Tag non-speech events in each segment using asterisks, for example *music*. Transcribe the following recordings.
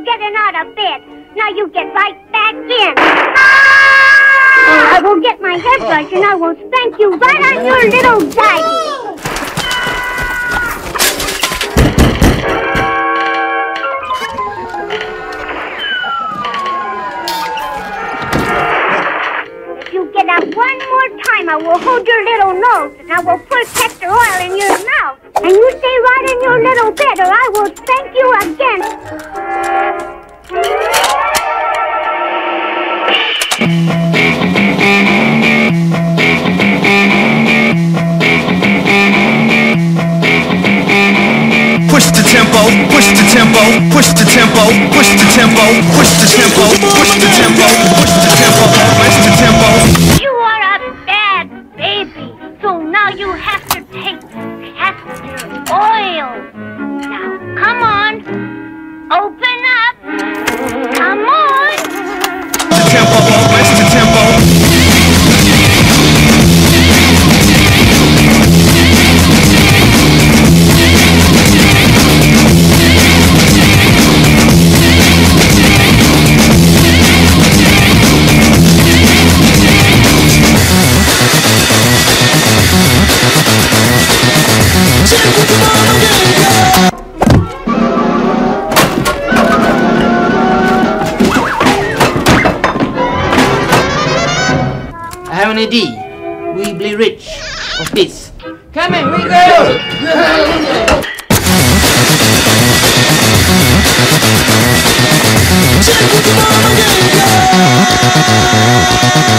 for getting out of bed. Now you get right back in. Oh, I will get my head hairbrush and I will spank you right on your little daddy. If you get up one more time, I will hold your little nose and I will put castor oil in your mouth. And you stay right in your little bed or I will spank you again. Push the tempo, push the tempo, push the tempo, push the tempo, push the tempo, push the tempo. You are a bad baby, so now you have to take castor oil. I have an idea. We be rich of this. Come in, we go! Push *laughs*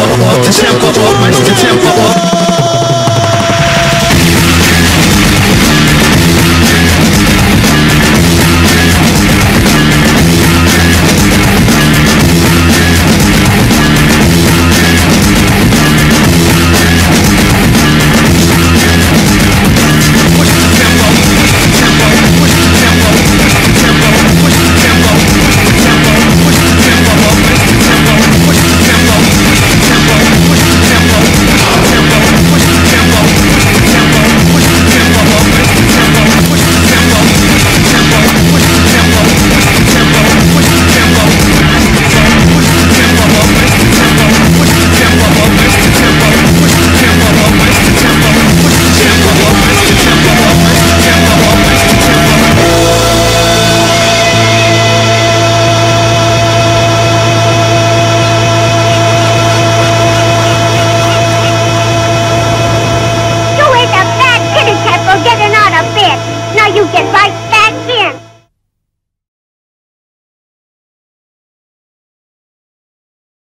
我我我见我，我我见我。